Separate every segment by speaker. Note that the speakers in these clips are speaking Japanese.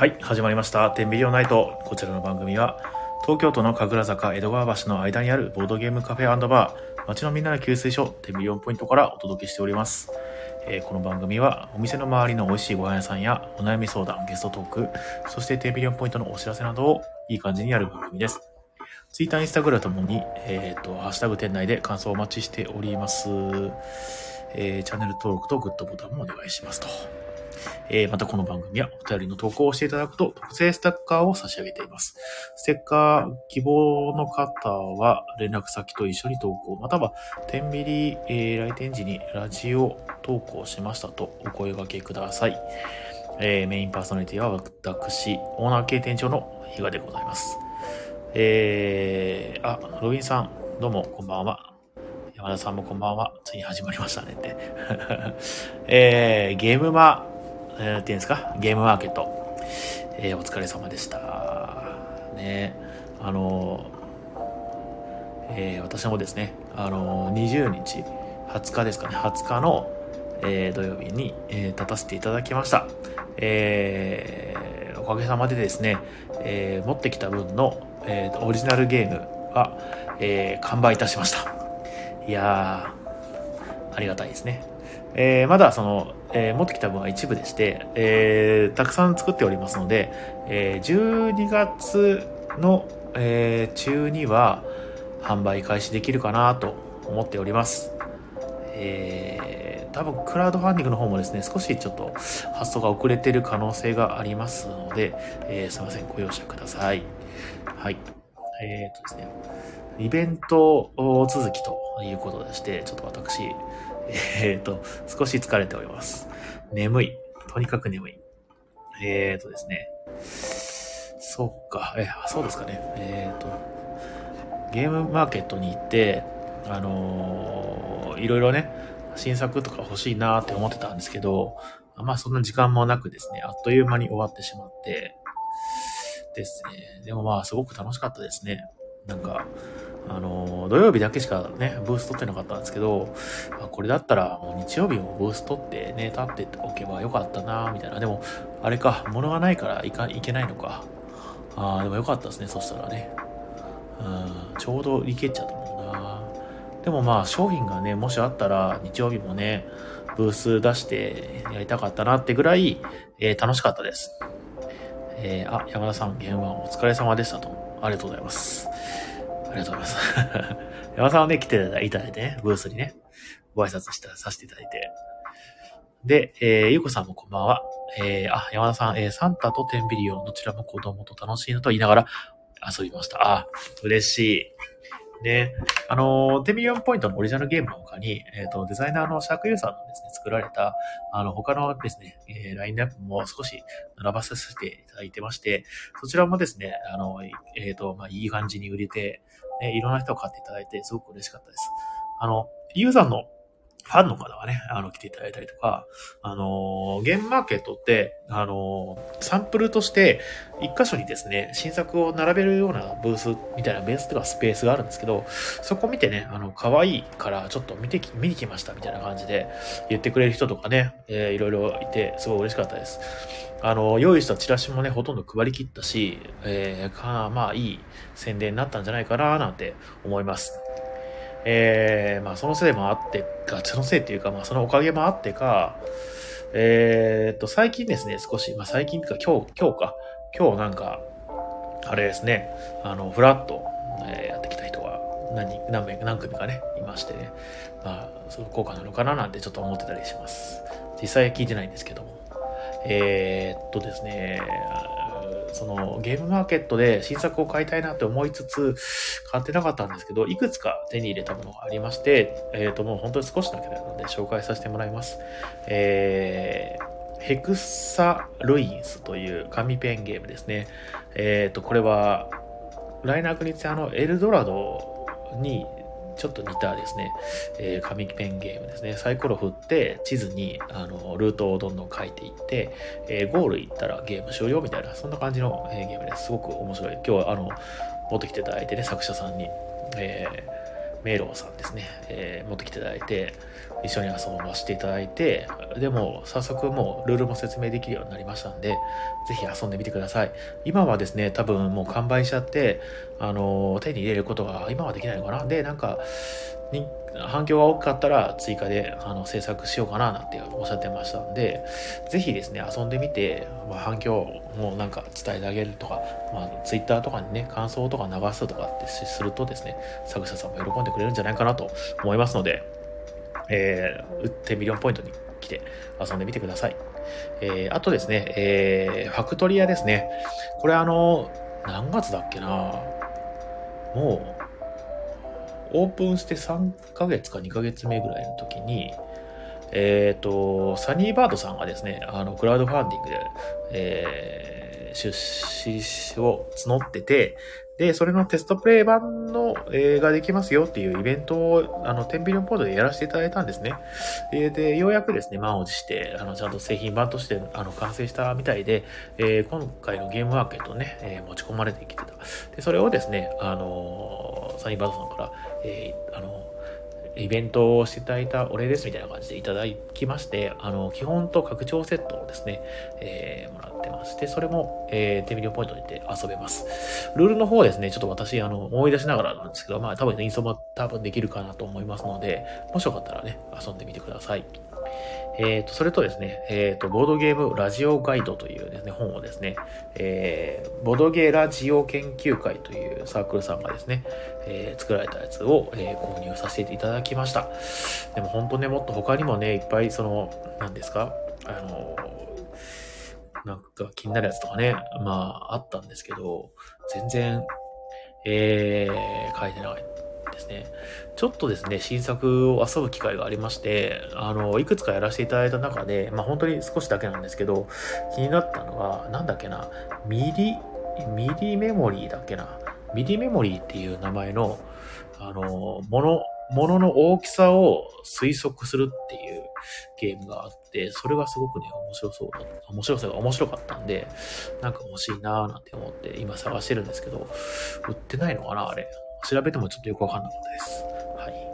Speaker 1: はい、始まりました。テンビリオンナイト。こちらの番組は、東京都の神楽坂江戸川橋の間にあるボードゲームカフェバー、街のみんなの給水所、テンビリオンポイントからお届けしております。えーこの番組は、お店の周りの美味しいご飯屋さんや、お悩み相談、ゲストトーク、そしてテンビリオンポイントのお知らせなどをいい感じにやる番組です。ツイッター、インスタグラムともに、えっ、と、ハッシュタグ店内で感想をお待ちしております。えーチャンネル登録とグッドボタンもお願いしますと。えーまたこの番組はお便りの投稿をしていただくと特製ステッカーを差し上げています。ステッカー希望の方は連絡先と一緒に投稿、または天秤えー来店時にラジオ投稿しましたとお声掛けください。えーメインパーソナリティは私、オーナー系店長の比嘉でございます。えー、あ、ロビンさん、どうもこんばんは。山田さんもこんばんは。ついに始まりましたねって。えー、ゲームマ、えー、っていうんですか、ゲームマーケット。えー、お疲れ様でした。ね、あの、えー私もですね、あの、20日、20日ですかね、20日の、えー土曜日に、えー立たせていただきました。えーおかげさまでですね、えー持ってきた分の、えーオリジナルゲームは、えー完売いたしました。いやー、ありがたいですね。えーまだその、えー持ってきた分は一部でして、えーたくさん作っておりますので、えー12月の、え中には販売開始できるかなと思っております。えー多分クラウドファンディングの方もですね、少しちょっと発送が遅れている可能性がありますので、えーすいません、ご容赦ください。はい。えっ、とですね、イベント続きということでして、ちょっと私、えっ、と、少し疲れております。眠い。とにかく眠い。えっ、とですね、そっか、え、そうですかね。えっ、と、ゲームマーケットに行って、あのーいろいろね、新作とか欲しいなって思ってたんですけど、まあそんな時間もなくですね、あっという間に終わってしまって、ですね。でもまあすごく楽しかったですね。なんか、あの土曜日だけしかね、ブース取ってなかったんですけど、あこれだったらもう日曜日もブース取ってね、立っておけばよかったなみたいな。でも、あれか、物がないからいかいけないのか。ああ、でもよかったですね、そしたらね。うん、ちょうど行けちゃったもんな。でもまあ商品がね、もしあったら日曜日もね、ブース出してやりたかったなってぐらい、えー楽しかったです。えーあ、山田さん、ゲームワンお疲れ様でしたと。ありがとうございます。ありがとうございます。山田さんはね、来ていただいてね、ブースにね、ご挨拶したさせていただいて。で、えーゆうこさんもこんばんは。えーあ、山田さん、えーサンタとテンビリオン、どちらも子供と楽しいのと言いながら遊びました。あ、嬉しい。で、あの、テミリオンポイントのオリジナルゲームの他に、えっ、と、デザイナーのシャークユーさんのですね、作られた、あの、他のですね、えーラインナップも少し並ばさせていただいてまして、そちらもですね、あの、えっ、と、まあ、いい感じに売れて、ね、いろんな人を買っていただいて、すごく嬉しかったです。あの、ユーザーのファンの方がね、あの、来ていただいたりとか、あのーゲームマーケットって、あのーサンプルとして、一箇所にですね、新作を並べるようなブースみたいなベースとかスペースがあるんですけど、そこ見てね、あの、可愛いからちょっと見てき、見に来ましたみたいな感じで言ってくれる人とかね、えーいろいろいて、すごい嬉しかったです。あの、用意したチラシもね、ほとんど配り切ったし、えーか、まあ、いい宣伝になったんじゃないかな、なんて思います。えー、まあそのせいもあってか、そのせいっていうか、まあそのおかげもあってか、えーっと、最近ですね、少し、まあ最近っていうか今日、今日か、今日なんか、あれですね、あの、フラット、えーやってきた人が何、何名、何組かね、いましてね、まあ、その効果なのかななんてちょっと思ってたりします。実際は聞いてないんですけども。えーっとですね、そのゲームマーケットで新作を買いたいなって思いつつ、買ってなかったんですけど、いくつか手に入れたものがありまして、えっ、と、もう本当に少しだけなので紹介させてもらいます。えー、ヘクサルインスという紙ペンゲームですね。えっ、と、これは、ライナー国津あの、エルドラドにちょっと似たですね、えー紙ペンゲームですね。サイコロ振って地図にあのルートをどんどん書いていって、えーゴール行ったらゲーム終了みたいな、そんな感じの、えーゲームです。すごく面白い。今日はあの、持ってきていただいてね、作者さんに。えー迷路さんですね、えー、持ってきていただいて、一緒に遊ばせていただいて、でも早速もうルールも説明できるようになりましたんで、ぜひ遊んでみてください。今はですね、多分もう完売しちゃって、あのー、手に入れることが今はできないのかな。で、なんか、に反響が大きかったら追加であの制作しようかななんておっしゃってましたんで、ぜひですね、遊んでみて、まあ、反響もなんか伝えてあげるとか、まあ、ツイッターとかにね、感想とか流すとかってするとですね、作者さんも喜んでくれるんじゃないかなと思いますので、えー、売ってミリオンポイントに来て遊んでみてください。えー、あとですね、えー、ファクトリアですね。これあの、何月だっけな？もう、オープンして3ヶ月か2ヶ月目ぐらいの時に、えっ、ー、と、サニーバードさんがですね、あの、クラウドファンディングで、えー、出資を募ってて、で、それのテストプレイ版の、えー、ができますよっていうイベントを、あの、テンビリオンポードでやらせていただいたんですね。で、でようやくですね、満を持して、あの、ちゃんと製品版として、あの、完成したみたいで、えー、今回のゲームマーケットね、えー、持ち込まれてきてた。で、それをですね、あのサニーバードさんから、えー、あのイベントをしていただいたお礼ですみたいな感じでいただきまして、あの、基本と拡張セットをですね、えー、もらってまして、それも、えー、手ミリオポイントにて遊べます。ルールの方はですね、ちょっと私、あの、思い出しながらなんですけど、まあ、多分、インストも多分できるかなと思いますので、もしよかったらね、遊んでみてください。えっ、ー、と、それとですね、えっ、ー、と、ボードゲームラジオガイドというですね、本をですね、えー、ボードゲーラジオ研究会というサークルさんがですね、えー、作られたやつを、えー、購入させていただきました。でも本当ね、もっと他にもね、いっぱいその、何ですか、あの、なんか気になるやつとかね、まああったんですけど、全然、えー、書いてないですね。ちょっとですね、新作を遊ぶ機会がありまして、あの、いくつかやらせていただいた中で、まあ本当に少しだけなんですけど、気になったのは、なんだっけな、ミリ、ミリメモリーだっけな、ミリメモリーっていう名前の、あの、もの、ものの大きさを推測するっていうゲームがあって、それがすごくね、面白そうだった、面白さが面白かったんで、なんか欲しいなーなんて思って今探してるんですけど、売ってないのかなあれ。調べてもちょっとよくわかんなかったです。はい。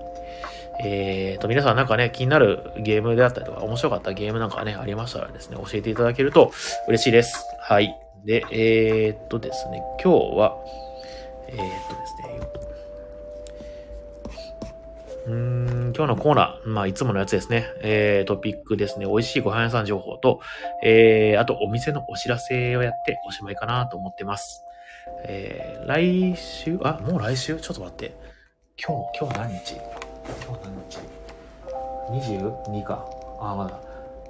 Speaker 1: えーと、皆さんなんかね、気になるゲームであったりとか、面白かったゲームなんかね、ありましたらですね、教えていただけると嬉しいです。はい。で、えー、っとですね、今日は、えー、っとですね、うん、今日のコーナー、まあ、いつものやつですね。えー、トピックですね。美味しいご飯屋さん情報と、えー、あとお店のお知らせをやっておしまいかなと思ってます。えー、来週、あ、もう来週？ちょっと待って。今日、今日何日？今日何日 ?22 か。あ、まだ。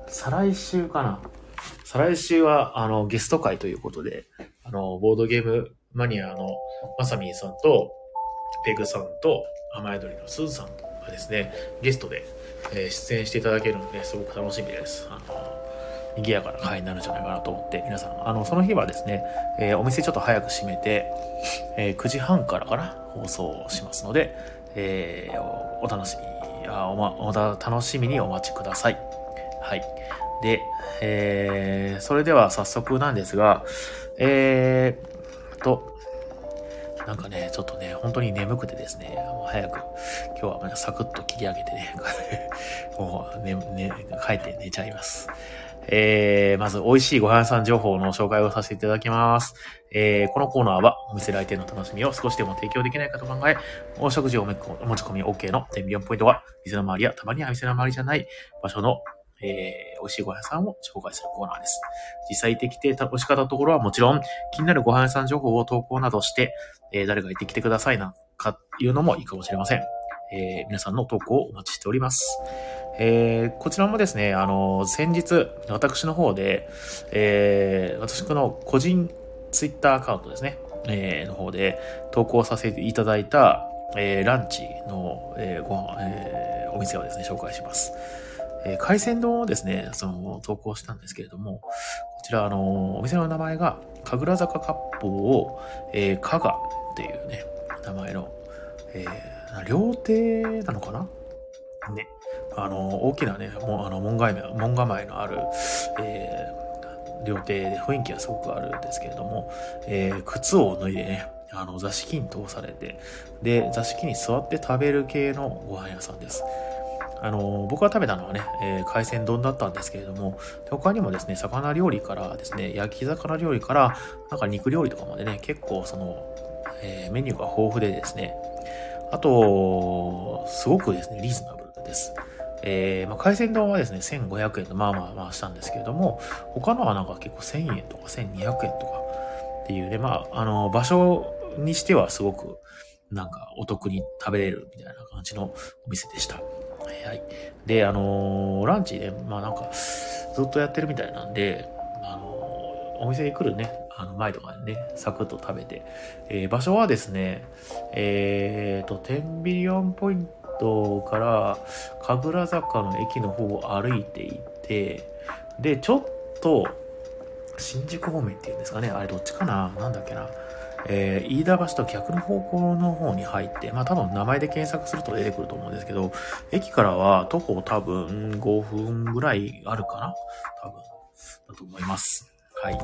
Speaker 1: 再来週かな。再来週は、あの、ゲスト会ということで、あの、ボードゲームマニアのまさみんさんと、ペグさんと、甘えどりのすずさんがですね、ゲストで、えー、出演していただけるので、すごく楽しみです。あの、賑やかな会になるんじゃないかなと思って、皆さん、あの、その日はですね、えー、お店ちょっと早く閉めて、えー、9時半からかな、放送しますので、えー、お楽しみ、あおま、お楽しみにお待ちください。はい。で、えー、それでは早速なんですが、えーと、なんかね、ちょっとね、本当に眠くてですね、もう早く、今日はサクッと切り上げてね、もうね、ね、帰って寝ちゃいます。えー、まず、美味しいご飯屋さん情報の紹介をさせていただきます。えー、このコーナーは、お店来店の楽しみを少しでも提供できないかと考え、お食事をお持ち込み OK の天秤ポイントは、店の周りやたまには店の周りじゃない場所の、えー、美味しいご飯屋さんを紹介するコーナーです。実際行ってきて美味しかったところはもちろん、気になるご飯屋さん情報を投稿などして、えー、誰が行ってきてくださいなん、か、いうのもいいかもしれません。えー、皆さんの投稿をお待ちしております。えー、こちらもですね、あの、先日、私の方で、えー、私の個人ツイッターアカウントですね、えー、の方で投稿させていただいた、えー、ランチの、えー、ご飯、えー、お店をですね、紹介します。えー、海鮮丼をですね、その、投稿したんですけれども、こちら、あの、お店の名前が、神楽坂割烹を、えー、加賀っていうね、名前の、えー、料亭なのかな？ね。あの、大きなね、もうあの門構え、門構えのある、えー、料亭で雰囲気がすごくあるんですけれども、えー、靴を脱いでね、あの、座敷に通されて、で、座敷に座って食べる系のご飯屋さんです。あの、僕が食べたのはね、えー、海鮮丼だったんですけれども、他にもですね、魚料理からですね、焼き魚料理から、なんか肉料理とかまでね、結構その、えー、メニューが豊富でですね、あと、すごくですね、リーズナブルです。えー、まあ、海鮮丼はですね、1500円とまあまあまあしたんですけれども、他のはなんか結構1000円とか1200円とかっていうね、まあ、あの、場所にしてはすごくなんかお得に食べれるみたいな感じのお店でした。はい。で、あのー、ランチで、まあなんか、ずっとやってるみたいなんで、あのー、お店に来るね、あの前とかにね、サクッと食べて、えー、場所はですね、えーと、テンビリオンポイントから神楽坂の駅の方を歩いていて、で、ちょっと、新宿方面っていうんですかね、あれどっちかななんだっけな。えー、飯田橋と逆の方向の方に入って、まあ多分名前で検索すると出てくると思うんですけど、駅からは徒歩多分5分ぐらいあるかな多分、だと思います。はい。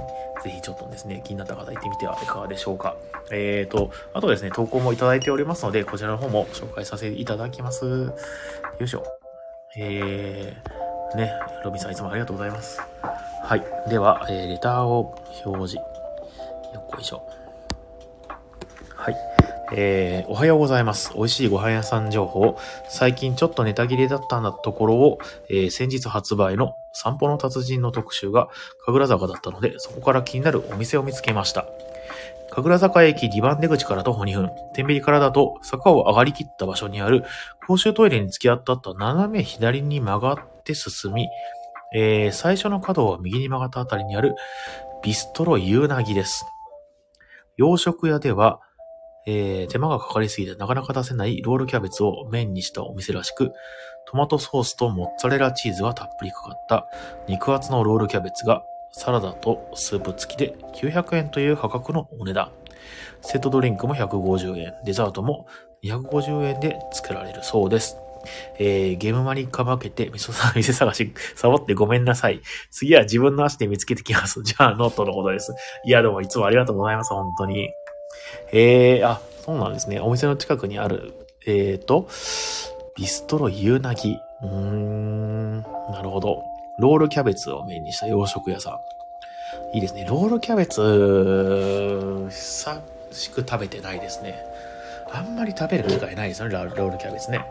Speaker 1: ぜひちょっとですね、気になった方行ってみてはいかがでしょうか。えーと、あとですね、投稿もいただいておりますので、こちらの方も紹介させていただきます。よいしょ。えー、ね、ロビンさんいつもありがとうございます。はい。では、えー、レターを表示。よっこいしょ。はい。えー、おはようございます。美味しいご飯屋さん情報。最近ちょっとネタ切れだったんだところを、えー、先日発売の散歩の達人の特集が神楽坂だったので、そこから気になるお店を見つけました。神楽坂駅2番出口から徒歩2分、天秤からだと坂を上がりきった場所にある公衆トイレに付き合ったった斜め左に曲がって進み、えー、最初の角を右に曲がったあたりにあるビストロユーナギです。洋食屋では、えー、手間がかかりすぎてなかなか出せないロールキャベツを麺にしたお店らしく、トマトソースとモッツァレラチーズがたっぷりかかった肉厚のロールキャベツがサラダとスープ付きで900円という破格のお値段。セットドリンクも150円、デザートも250円で作られるそうです。えー、ゲムマにかまけて、みそさん店探し、サボってごめんなさい。次は自分の足で見つけてきます。じゃあ、ノートのことです。いや、でもいつもありがとうございます、本当に。えー、あ、そうなんですね。お店の近くにある、えーと、ビストロユーナギ。うーん、なるほど。ロールキャベツをメインにした洋食屋さん。いいですね。ロールキャベツ、久しく食べてないですね。あんまり食べる機会ないですよね、ロールキャベツね。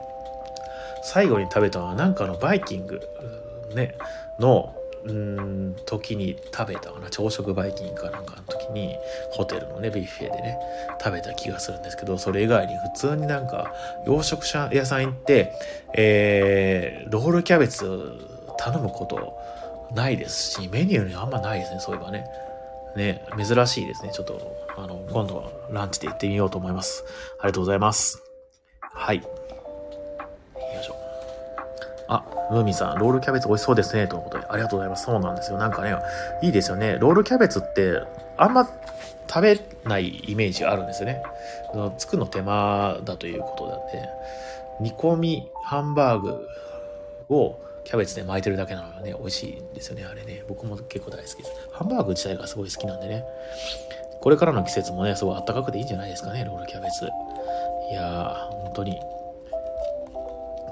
Speaker 1: 最後に食べたのはなんかのバイキング、ね、のうん、時に食べたかな、朝食バイキングかなんかの時に、ホテルのね、ビュッフェでね、食べた気がするんですけど、それ以外に普通になんか、洋食屋さん行って、えー、ロールキャベツ頼むことないですし、メニューにあんまないですね、そういえばね。ね、珍しいですね。ちょっと、あの、今度はランチで行ってみようと思います。ありがとうございます。はい。あ、ムーミンさん、ロールキャベツ美味しそうですね、とのことで。ありがとうございます。そうなんですよ。なんかね、いいですよね。ロールキャベツって、あんま食べないイメージがあるんですよね。作るの手間だということなんで、煮込みハンバーグをキャベツで巻いてるだけなのがね、美味しいんですよね、あれね。僕も結構大好きです。ハンバーグ自体がすごい好きなんでね。これからの季節もね、すごい暖かくていいんじゃないですかね、ロールキャベツ。いやー、本当に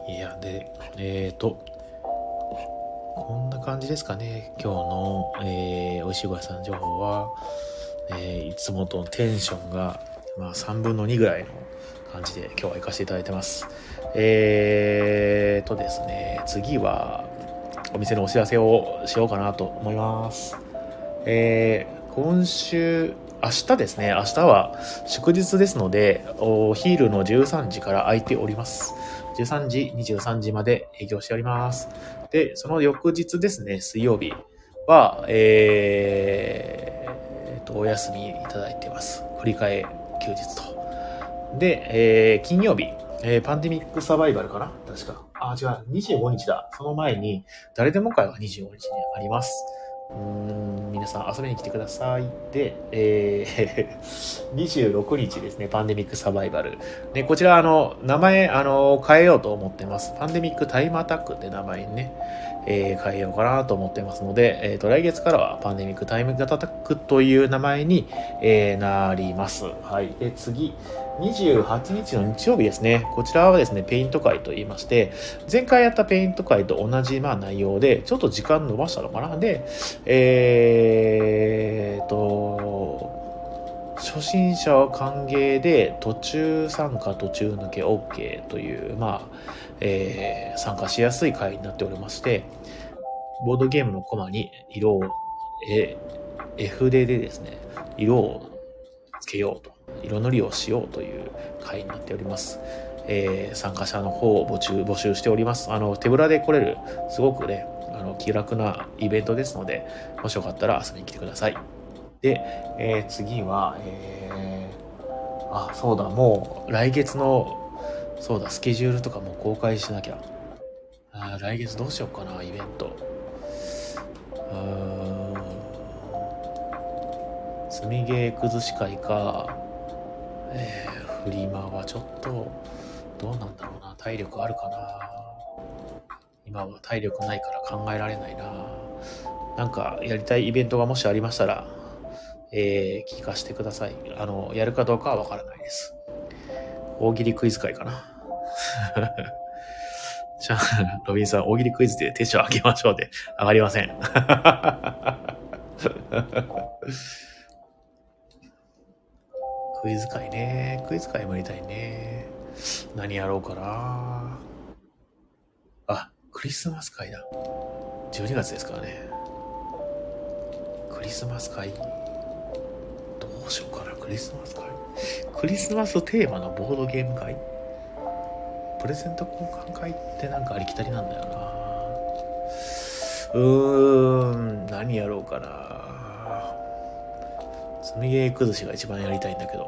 Speaker 1: いや、で、えっ、ー、と、こんな感じですかね。今日の、えー、美味しいごさん情報は、えー、いつもとテンションが、まあ、3分の2ぐらいの感じで今日は行かせていただいてます。えーとですね、次は、お店のお知らせをしようかなと思います。えー、今週、明日ですね、明日は祝日ですので、お昼の13時から空いております。13時、23時まで営業しております。で、その翌日ですね、水曜日は、えー、と、お休みいただいてます。振り替え休日と。で、えー、金曜日、えー、パンデミックサバイバルかな？確か。あ、違う、25日だ。その前に、誰でも会が25日にあります。皆さん遊びに来てください。で、えー、26日ですね、パンデミックサバイバル。ね、こちら、あの、名前、あの、変えようと思ってます。パンデミックタイムアタックって名前にね、えー変えようかなと思ってますので、えっ、と、来月からはパンデミックタイムアタックという名前に、えーなります。はい。で、次、28日の日曜日ですね。こちらはですね、ペイント会と言いまして、前回やったペイント会と同じ、まあ、内容で、ちょっと時間伸ばしたのかな。で、えーと、初心者は歓迎で、途中参加、途中抜け OK という、まあ、えー参加しやすい会になっておりまして、ボードゲームのコマに色を、え、絵筆でですね、色をつけようと、色塗りをしようという会になっております。えー参加者の方を募集募集しております。あの、手ぶらで来れる、すごくね、あの、気楽なイベントですので、もしよかったら遊びに来てください。で、えー次は、えーあ、そうだ、もう来月の、そうだ、スケジュールとかも公開しなきゃ。あー来月どうしようかな、イベント。うーん。積みゲー崩し会か、えー、フリマはちょっと、どうなんだろうな。体力あるかな。今は体力ないから考えられないな。なんか、やりたいイベントがもしありましたら、えー、聞かせてください。あの、やるかどうかはわからないです。大喜利クイズ会かな。じゃあ、ロビンさん、大喜利クイズでテンション上げましょうで、上がりません。クイズ会ね。クイズ会もやりたいね。何やろうかな。あ、クリスマス会だ。12月ですからね。クリスマス会。どうしようかな、クリスマス会。クリスマステーマのボードゲーム会？プレゼント交換会ってなんかありきたりなんだよな。うーん、何やろうかな。積みゲー崩しが一番やりたいんだけど。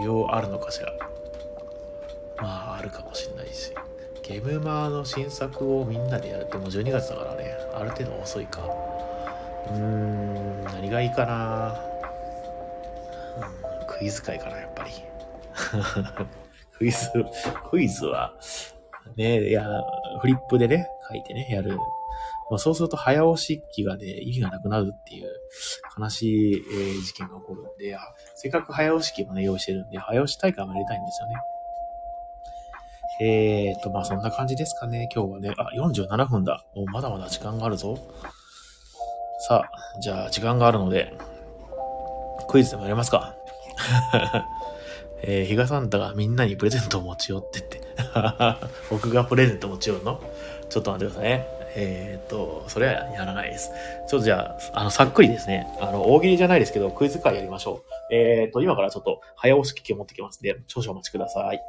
Speaker 1: 需要あるのかしら？まあ、あるかもしんないし。ゲームマーの新作をみんなでやるってもう12月だからね。ある程度遅いか。うーん、何がいいかな？うんクイズ会かな、やっぱり。クイズ、クイズは、ね、いや、フリップでね、書いてね、やる。まあ、そうすると早押し機がね、意味がなくなるっていう悲しい、えー事件が起こるんで、せっかく早押し機もね、用意してるんで、早押し大会もやりたいんですよね。えーと、まあそんな感じですかね、今日はね。あ、47分だ。もうまだまだ時間があるぞ。さあ、じゃあ時間があるので、クイズでもやりますか。えー、比嘉サンタがみんなにプレゼントを持ち寄ってって。僕がプレゼント持ち寄るの？ちょっと待ってくださいね。えーっと、それはやらないです。ちょっとじゃあ、あの、さっくりですね。あの、大喜利じゃないですけど、クイズ会やりましょう。えーっと、今からちょっと早押し機器を持ってきますんで、少々お待ちください。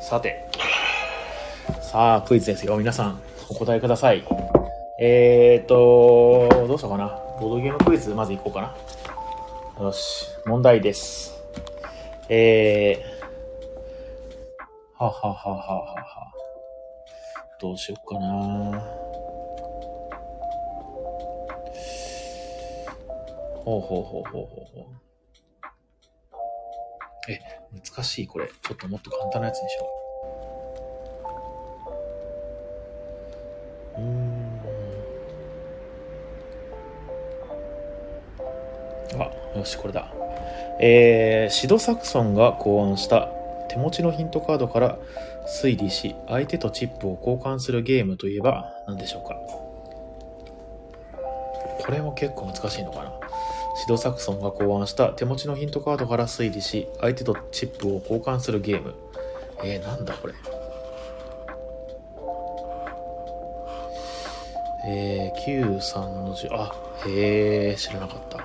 Speaker 1: さて。さあ、クイズですよ。皆さん、お答えください。えーっと、どうしようかな。ボードゲームクイズ、まず行こうかな。よし、問題です。えー、はははははは。どうしようかな。ほうほうほうほうほうほう。え、難しいこれ。ちょっともっと簡単なやつにしよ。うよし、これだ。えー、シド・サクソンが考案した手持ちのヒントカードから推理し、相手とチップを交換するゲームといえば何でしょうか？これも結構難しいのかな？シド・サクソンが考案した手持ちのヒントカードから推理し、相手とチップを交換するゲーム。えー、なんだこれ？えー、9、3の10、あ、へえ、知らなかった。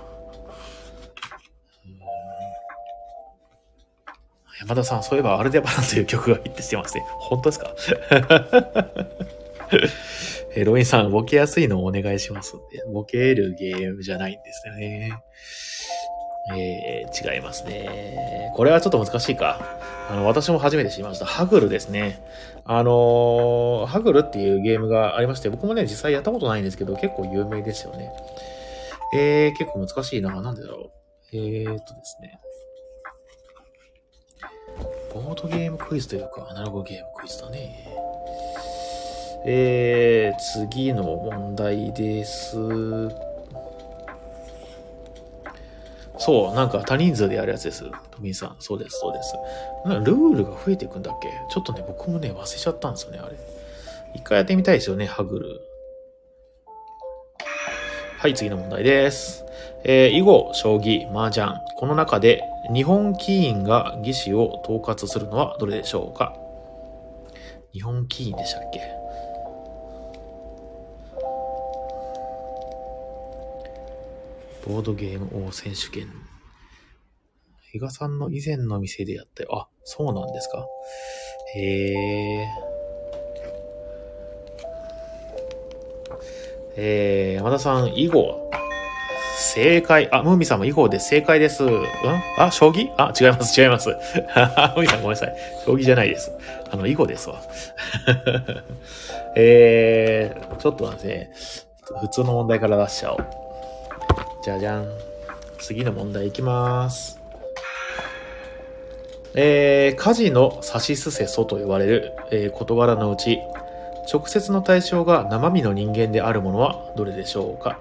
Speaker 1: 山田さん、そういえばアルデバランという曲がヒットしてますね。本当ですか？えロインさん、ボケやすいのをお願いします。ボケるゲームじゃないんですよね。えー、違いますね。これはちょっと難しいか。あの、私も初めて知りました。ハグルですね。あのー、ハグルっていうゲームがありまして、僕もね、実際やったことないんですけど、結構有名ですよね。えー、結構難しいな。なんでだろう。えーっとですね。ボードゲームクイズというか、アナログゲームクイズだね。えー、次の問題です。そう、なんか多人数でやるやつです。トミーさん。そうです、そうです。なんかルールが増えていくんだっけ？ちょっとね、僕もね、忘れちゃったんですよね、あれ。一回やってみたいですよね、ハグル。はい、次の問題です。えー、囲碁、将棋、麻雀。この中で、日本棋院が義士を統括するのはどれでしょうか？日本棋院でしたっけ？ボードゲーム王選手権。比嘉さんの以前の店でやって、あ、そうなんですかへえ。えー、山田さん、囲碁。正解。あ、ムーミさんも囲碁で正解です。うん？あ、将棋？あ、違います、違います。ムーミさんごめんなさい。将棋じゃないです。あの、囲碁ですわ。えー、ちょっとなんですね。普通の問題から出しちゃおう。じゃじゃん。次の問題いきます。えー、火事の差しすせそと呼ばれる、えー、事柄のうち、直接の対象が生身の人間であるものはどれでしょうか？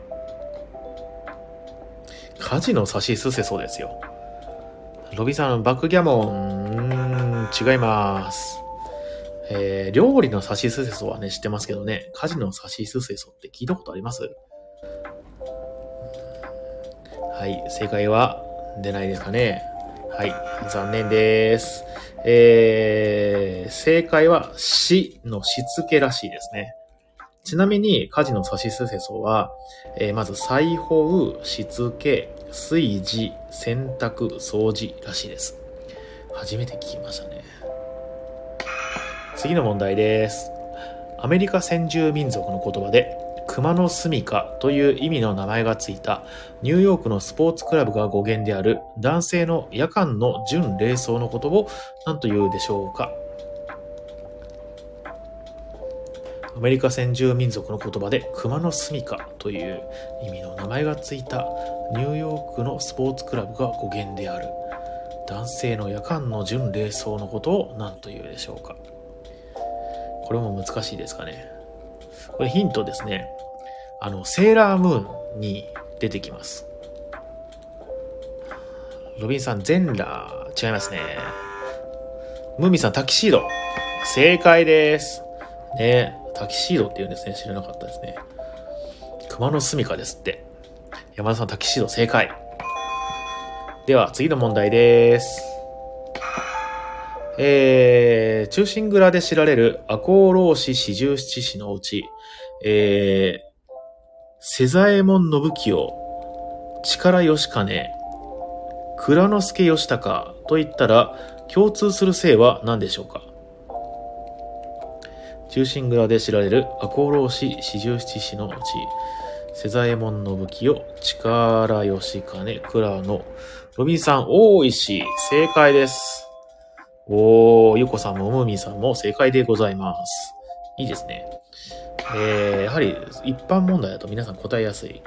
Speaker 1: 火事の差しすせそうですよ。ロビさん、バックギャモン、違います。えー、料理の差しすせそはね、知ってますけどね、火事の差しすせそって聞いたことあります？はい、正解は出ないですかね。はい、残念です。えー、正解は死のしつけらしいですね。ちなみに、家事の差しすせそは、えー、まず裁縫、しつけ、炊事、洗濯、掃除らしいです。初めて聞きましたね。次の問題です。アメリカ先住民族の言葉で、熊の住処という意味の名前がついたニューヨークのスポーツクラブが語源である男性の夜間の純礼装のことを何と言うでしょうかアメリカ先住民族の言葉で熊の住処という意味の名前がついたニューヨークのスポーツクラブが語源である男性の夜間の純礼装のことを何と言うでしょうかこれも難しいですかねこれヒントですね。あの、セーラームーンに出てきます。ロビンさん、ゼンラー、違いますね。ムーミンさん、タキシード。正解です。ねタキシードって言うんですね。知らなかったですね。熊の住処ですって。山田さん、タキシード正解。では、次の問題です。えー、中心蔵で知られる赤穂浪士四十七士のうち、えー、瀬左衛門信清、力吉金、蔵之助義高といったら共通する姓は何でしょうか？中心蔵で知られる赤穂浪士四十七士のうち、瀬左衛門信清、力吉金、蔵の、ロビンさん、大石、正解です。おー、ゆこさんもムーミンさんも正解でございます。いいですね。えー、やはり一般問題だと皆さん答えやすい。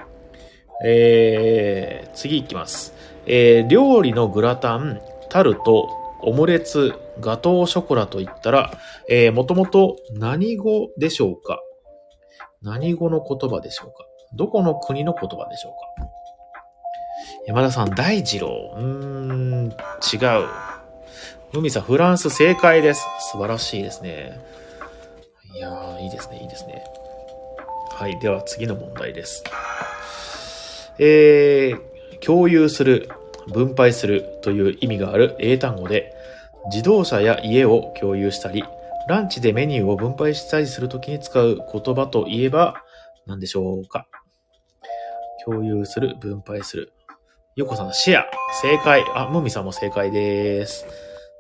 Speaker 1: えー、次いきます。えー、料理のグラタン、タルト、オムレツ、ガトーショコラといったら、えー、もともと何語でしょうか？何語の言葉でしょうか？どこの国の言葉でしょうか？山田さん、大二郎。うーん、違う。海さん、フランス正解です。素晴らしいですね。いやー、いいですね、いいですね。はい。では次の問題です。えー、共有する、分配するという意味がある英単語で、自動車や家を共有したり、ランチでメニューを分配したりするときに使う言葉といえば何でしょうか？共有する、分配する。ヨコさん、シェア。正解。あ、もみさんも正解です。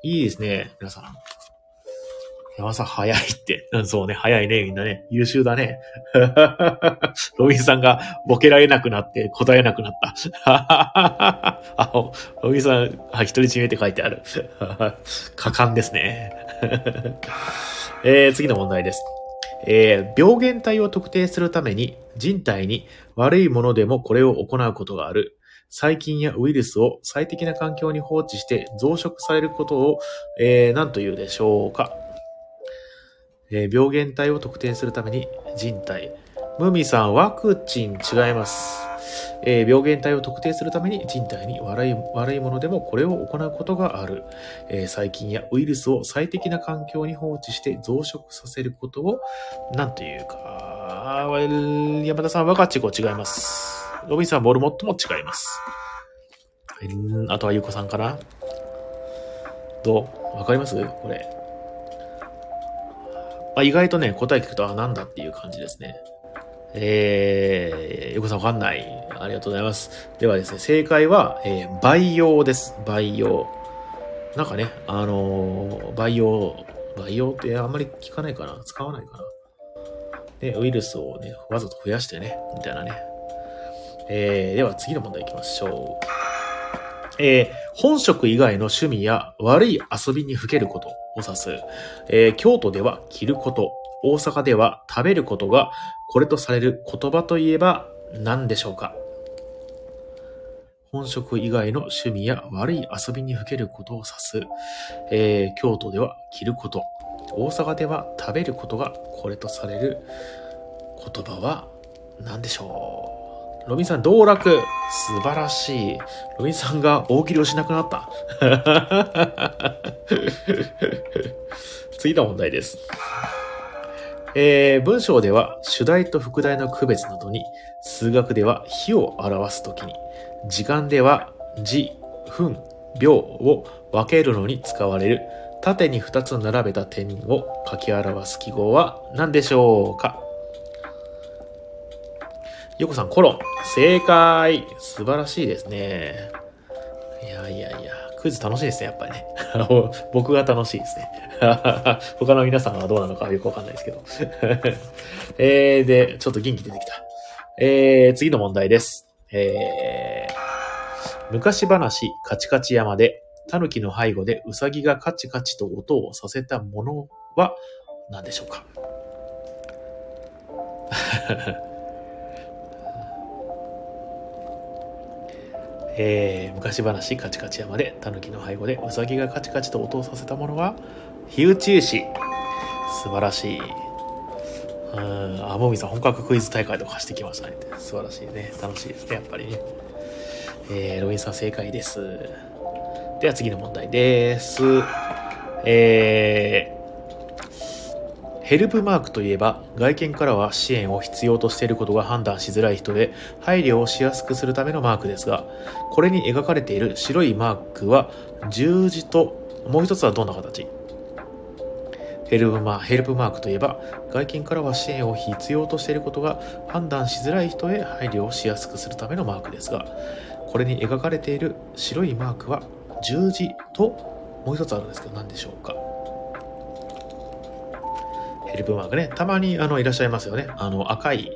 Speaker 1: いいですね、皆さん。山さん早いって。うんそうね、早いね、みんなね。優秀だね。ロビンさんがボケられなくなって答えなくなった。あ、ロビンさん、はい、独り占めって書いてある。果敢ですね。えー、次の問題です。えー、病原体を特定するために人体に悪いものでもこれを行うことがある。細菌やウイルスを最適な環境に放置して増殖されることを、えー、何と言うでしょうか。えー病原体を特定するために人体。ムミさん、ワクチン違います。えー病原体を特定するために人体に悪い悪いものでもこれを行うことがある。えー細菌やウイルスを最適な環境に放置して増殖させることを、なんというか、山田さん、ワカチコ違います。ロビンさん、モルモットも違います。あとはゆうこさんかなどう？わかります？これ。まあ、意外とね、答え聞くと、あ、なんだっていう感じですね。えー、ゆうこさんわかんない。ありがとうございます。ではですね、正解は、えー培養です。培養。なんかね、あのー培養、培養ってあんまり聞かないかな使わないかなね、ウイルスをね、わざと増やしてね、みたいなね。えー、では次の問題行きましょう。えー本職以外の趣味や悪い遊びにふけることを指す。えー京都では着ること、大阪では食べることがこれとされる言葉といえば何でしょうか？本職以外の趣味や悪い遊びにふけることを指す。えー京都では着ること、大阪では食べることがこれとされる言葉は何でしょう？ロビンさん、道楽。素晴らしい。ロビンさんが大喜利をしなくなった。次の問題です。えー文章では主題と副題の区別などに、数学では比を表すときに、時間では時、分、秒を分けるのに使われる縦に2つ並べた点を書き表す記号は何でしょうか？よこさん、コロン。正解。素晴らしいですね。いやいやいや、クイズ楽しいですね、やっぱりね。僕が楽しいですね。他の皆さんはどうなのかよくわかんないですけど。えー、で、ちょっと元気出てきた。えー、次の問題です。えー、昔話、カチカチ山で、狸の背後でウサギがカチカチと音をさせたものは何でしょうか？えー、昔話カチカチ山で狸の背後でウサギがカチカチと音をさせたものは火打ち石。素晴らしい。うんあもみさん本格クイズ大会とかしてきましたね。素晴らしいね。楽しいですねやっぱり。ねえー、ロビンさん正解です。では次の問題です。えー、ヘルプマークといえば外見からは支援を必要としていることが判断しづらい人で配慮をしやすくするためのマークですがこれに描かれている白いマークは十字ともう一つはどんな形？ヘルプマヘルプマークといえば外見からは支援を必要としていることが判断しづらい人へ配慮をしやすくするためのマークですがこれに描かれている白いマークは十字ともう一つあるんですけど何でしょうか？ヘルプマークね。たまにあのいらっしゃいますよね。あの赤い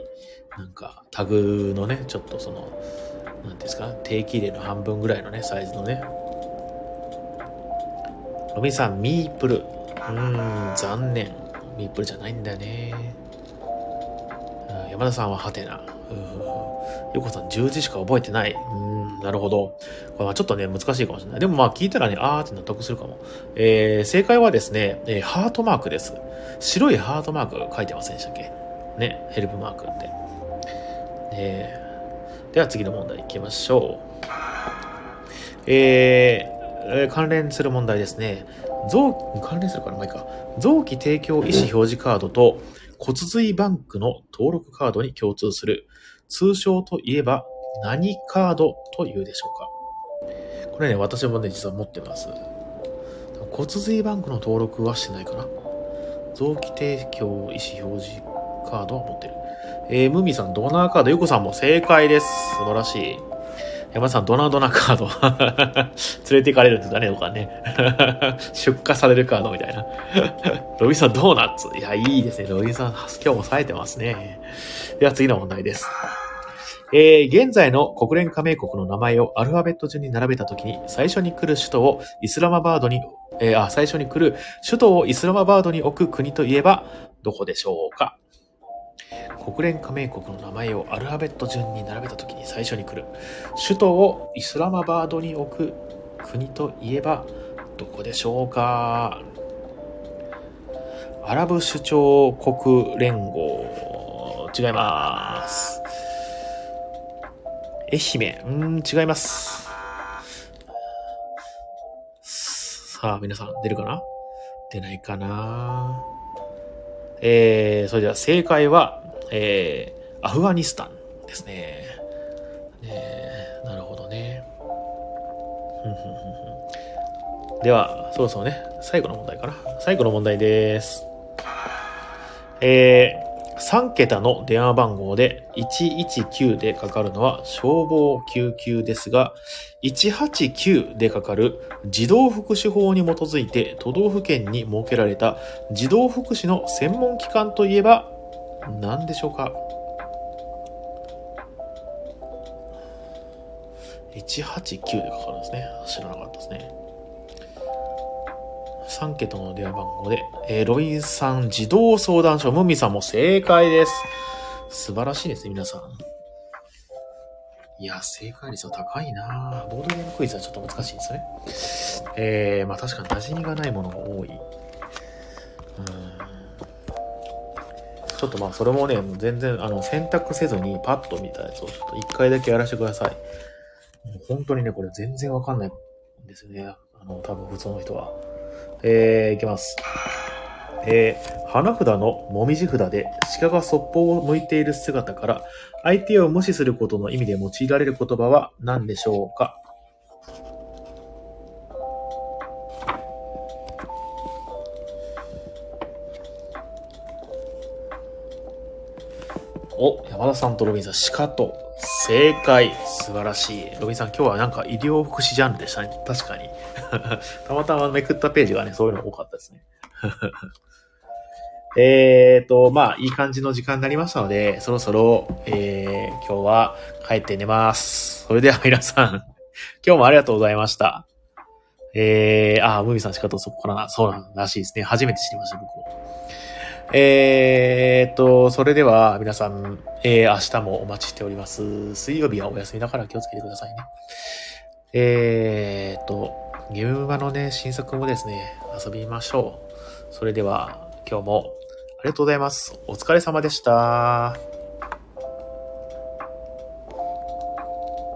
Speaker 1: なんかタグのね、ちょっとその、なんていうんですか、定期入れの半分ぐらいのね、サイズのね。ロミさん、ミープル。うーん、残念。ミープルじゃないんだよね。山田さんはハテナ。うんヨコさん、十字しか覚えてない。うーん、なるほど。これはちょっとね、難しいかもしれない。でもまあ聞いたらね、あーって納得するかも。えー、正解はですね、えーハートマークです。白いハートマークが書いてませんでしたっけ？ね、ヘルプマークって。ねでは次の問題行きましょう。えーえ関連する問題ですね。臓、関連するからまあいいか。臓器提供意思表示カードと骨髄バンクの登録カードに共通する通称といえば何カードというでしょうかこれね、私もね、実は持ってます。骨髄バンクの登録はしてないかな臓器提供意思表示カードは持ってる。えー、ムミさん、ドナーカード、ゆこさんも正解です。素晴らしい。山田さん、ドナドナカード。連れて行かれるんですかねとかね。出荷されるカードみたいな。ロビンさんドーナツ。いや、いいですね。ロビンさん、今日も冴えてますね。では次の問題です。えー、現在の国連加盟国の名前をアルファベット順に並べたときに、最初に来る首都をイスラマバードに、えー、あ、最初に来る首都をイスラマバードに置く国といえば、どこでしょうか？国連加盟国の名前をアルファベット順に並べたときに最初に来る首都をイスラマバードに置く国といえばどこでしょうか？アラブ首長国連合。違います。愛媛。うん違います。さあ皆さん出るかな？出ないかな？えー、それでは正解はえー、アフガニスタンですね。ねなるほどね。では、そろそろね、最後の問題かな。最後の問題です。えー、3桁の電話番号で119でかかるのは消防救急ですが、189でかかる児童福祉法に基づいて都道府県に設けられた児童福祉の専門機関といえば何でしょうか？189でかかるんですね。知らなかったですね。3桁の電話番号で、え、ロインさん児童相談所、ムミさんも正解です。素晴らしいですね、皆さん。いや、正解率は高いなボードゲームクイズはちょっと難しいですね。えー、まあ確かに馴染みがないものが多い。うんちょっとまあそれもね、全然あの選択せずにパッと見たやつをちょっと一回だけやらせてください。本当にね、これ全然わかんないんですよね。あの、多分普通の人は。えー、いきます。えー、花札のもみじ札で鹿がそっぽを向いている姿から相手を無視することの意味で用いられる言葉は何でしょうか？お、山田さんとロビンさん、鹿と。正解。素晴らしい。ロビンさん、今日はなんか医療福祉ジャンルでしたね。確かに。たまたまめくったページがね、そういうの多かったですね。えっと、まあ、いい感じの時間になりましたので、そろそろ、えー、今日は帰って寝ます。それでは皆さん、今日もありがとうございました。えー、あ、ムーミさんしかとそこからな、そうなんらしいですね。初めて知りました、僕も。えー、っと、それでは皆さん、えー、明日もお待ちしております。水曜日はお休みだから気をつけてくださいね。えー、っと、ゲームマのね、新作もですね、遊びましょう。それでは、今日もありがとうございます。お疲れ様でした。